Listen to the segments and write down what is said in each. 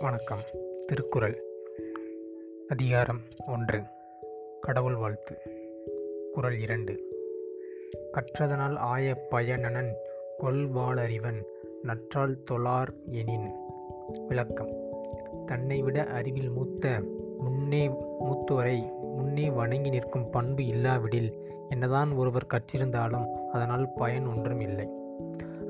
வணக்கம். திருக்குறள். அதிகாரம் ஒன்று. கடவுள் வாழ்த்து. குறள் இரண்டு. கற்றதனால் ஆய பயனனன் கொள்வாளறிவன் நற்றால் தொழார் எனின். விளக்கம். தன்னை விட அறிவில் மூத்த முன்னே மூத்தோரை முன்னே வணங்கி நிற்கும் பண்பு இல்லாவிடில் என்னதான் ஒருவர் கற்றிருந்தாலும் அதனால் பயன் ஒன்றும் இல்லை.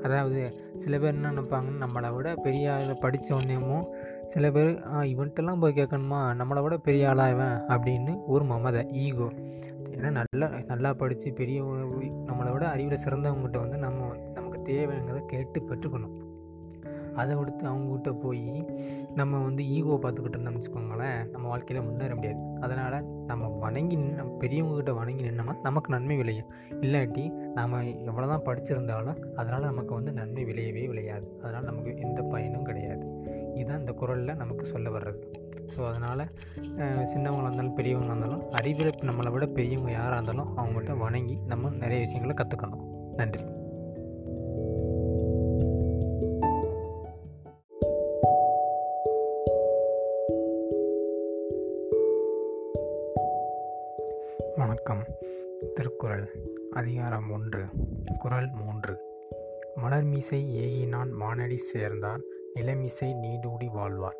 அதாவது சில பேர் என்ன நினைப்பாங்கன்னு நம்மளை விட பெரிய ஆள் படித்த உடனேமும் சில பேர் இவன்ட்டெல்லாம் போய் கேட்கணுமா? நம்மளை விட பெரிய ஆளாக இவன்? அப்படின்னு ஒரு மமதை ஈகோ. ஏன்னா நல்லா நல்லா படித்து பெரிய நம்மளை விட அறிவில் சிறந்தவங்ககிட்ட வந்து நம்ம நமக்கு தேவைங்கிறத கேட்டு பெற்றுக்கணும். அதை கொடுத்து அவங்ககிட்ட போய் நம்ம வந்து ஈகோ பார்த்துக்கிட்டு இருந்தோம்னு வச்சுக்கோங்களேன் நம்ம வாழ்க்கையில் முன்னேற முடியாது. அதனால் நம்ம வணங்கி நின்று பெரியவங்ககிட்ட வணங்கி நின்னோம்னா நமக்கு நன்மை விளையும். இல்லாட்டி நாம் எவ்வளோ தான் படிச்சிருந்தாலும் அதனால் நமக்கு வந்து நன்மை விளையவே விளையாது. அதனால் நமக்கு எந்த பயனும் கிடையாது. இதுதான் இந்த குரலில் நமக்கு சொல்ல வர்றது. ஸோ அதனால் சின்னவங்களாக இருந்தாலும் பெரியவங்களாக இருந்தாலும் அறிவில் நம்மளை விட பெரியவங்க யாராக இருந்தாலும் அவங்கள்ட்ட வணங்கி நம்ம நிறைய விஷயங்களை கற்றுக்கணும் நன்றி. வணக்கம். திருக்குறள் அதிகாரம் ஒன்று குறள் மூன்று. மலர்மிசை ஏகினான் மானடி சேர்ந்தான் நிலமிசை நீடூடி வாழ்வார்.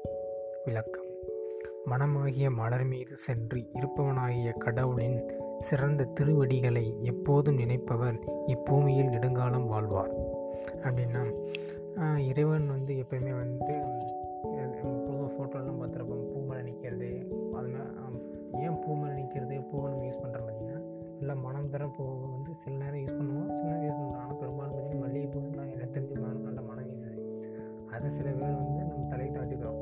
விளக்கம். மனமாகிய மலர் மீது சென்று இருப்பவனாகிய கடவுளின் சிறந்த திருவடிகளை எப்போதும் நினைப்பவர் இப்பூமியில் நெடுங்காலம் வாழ்வார். அப்படின்னா இறைவன் வந்து எப்பயுமே வந்து பொதுவாக ஃபோட்டோலாம் பார்த்துருப்போம் பூ மேலே நிற்கிறது அதுமாதிரி ஏன் பூ மேலே நிற்கிறது பூவை நல்லா மனம் தர பூ வந்து சில நேரம் யூஸ் பண்ணுவோம். சில நேரம் யூஸ் பண்ணுவோம். ஆனால் பெரும்பாலும் பார்த்திங்கன்னா மல்லிகைப்பூ நான் எனக்கு தெரிஞ்சு நல்ல மனம் வீசுது அது சில பேர் வந்து நம்ம தலையிட்ட வச்சுக்கிறோம்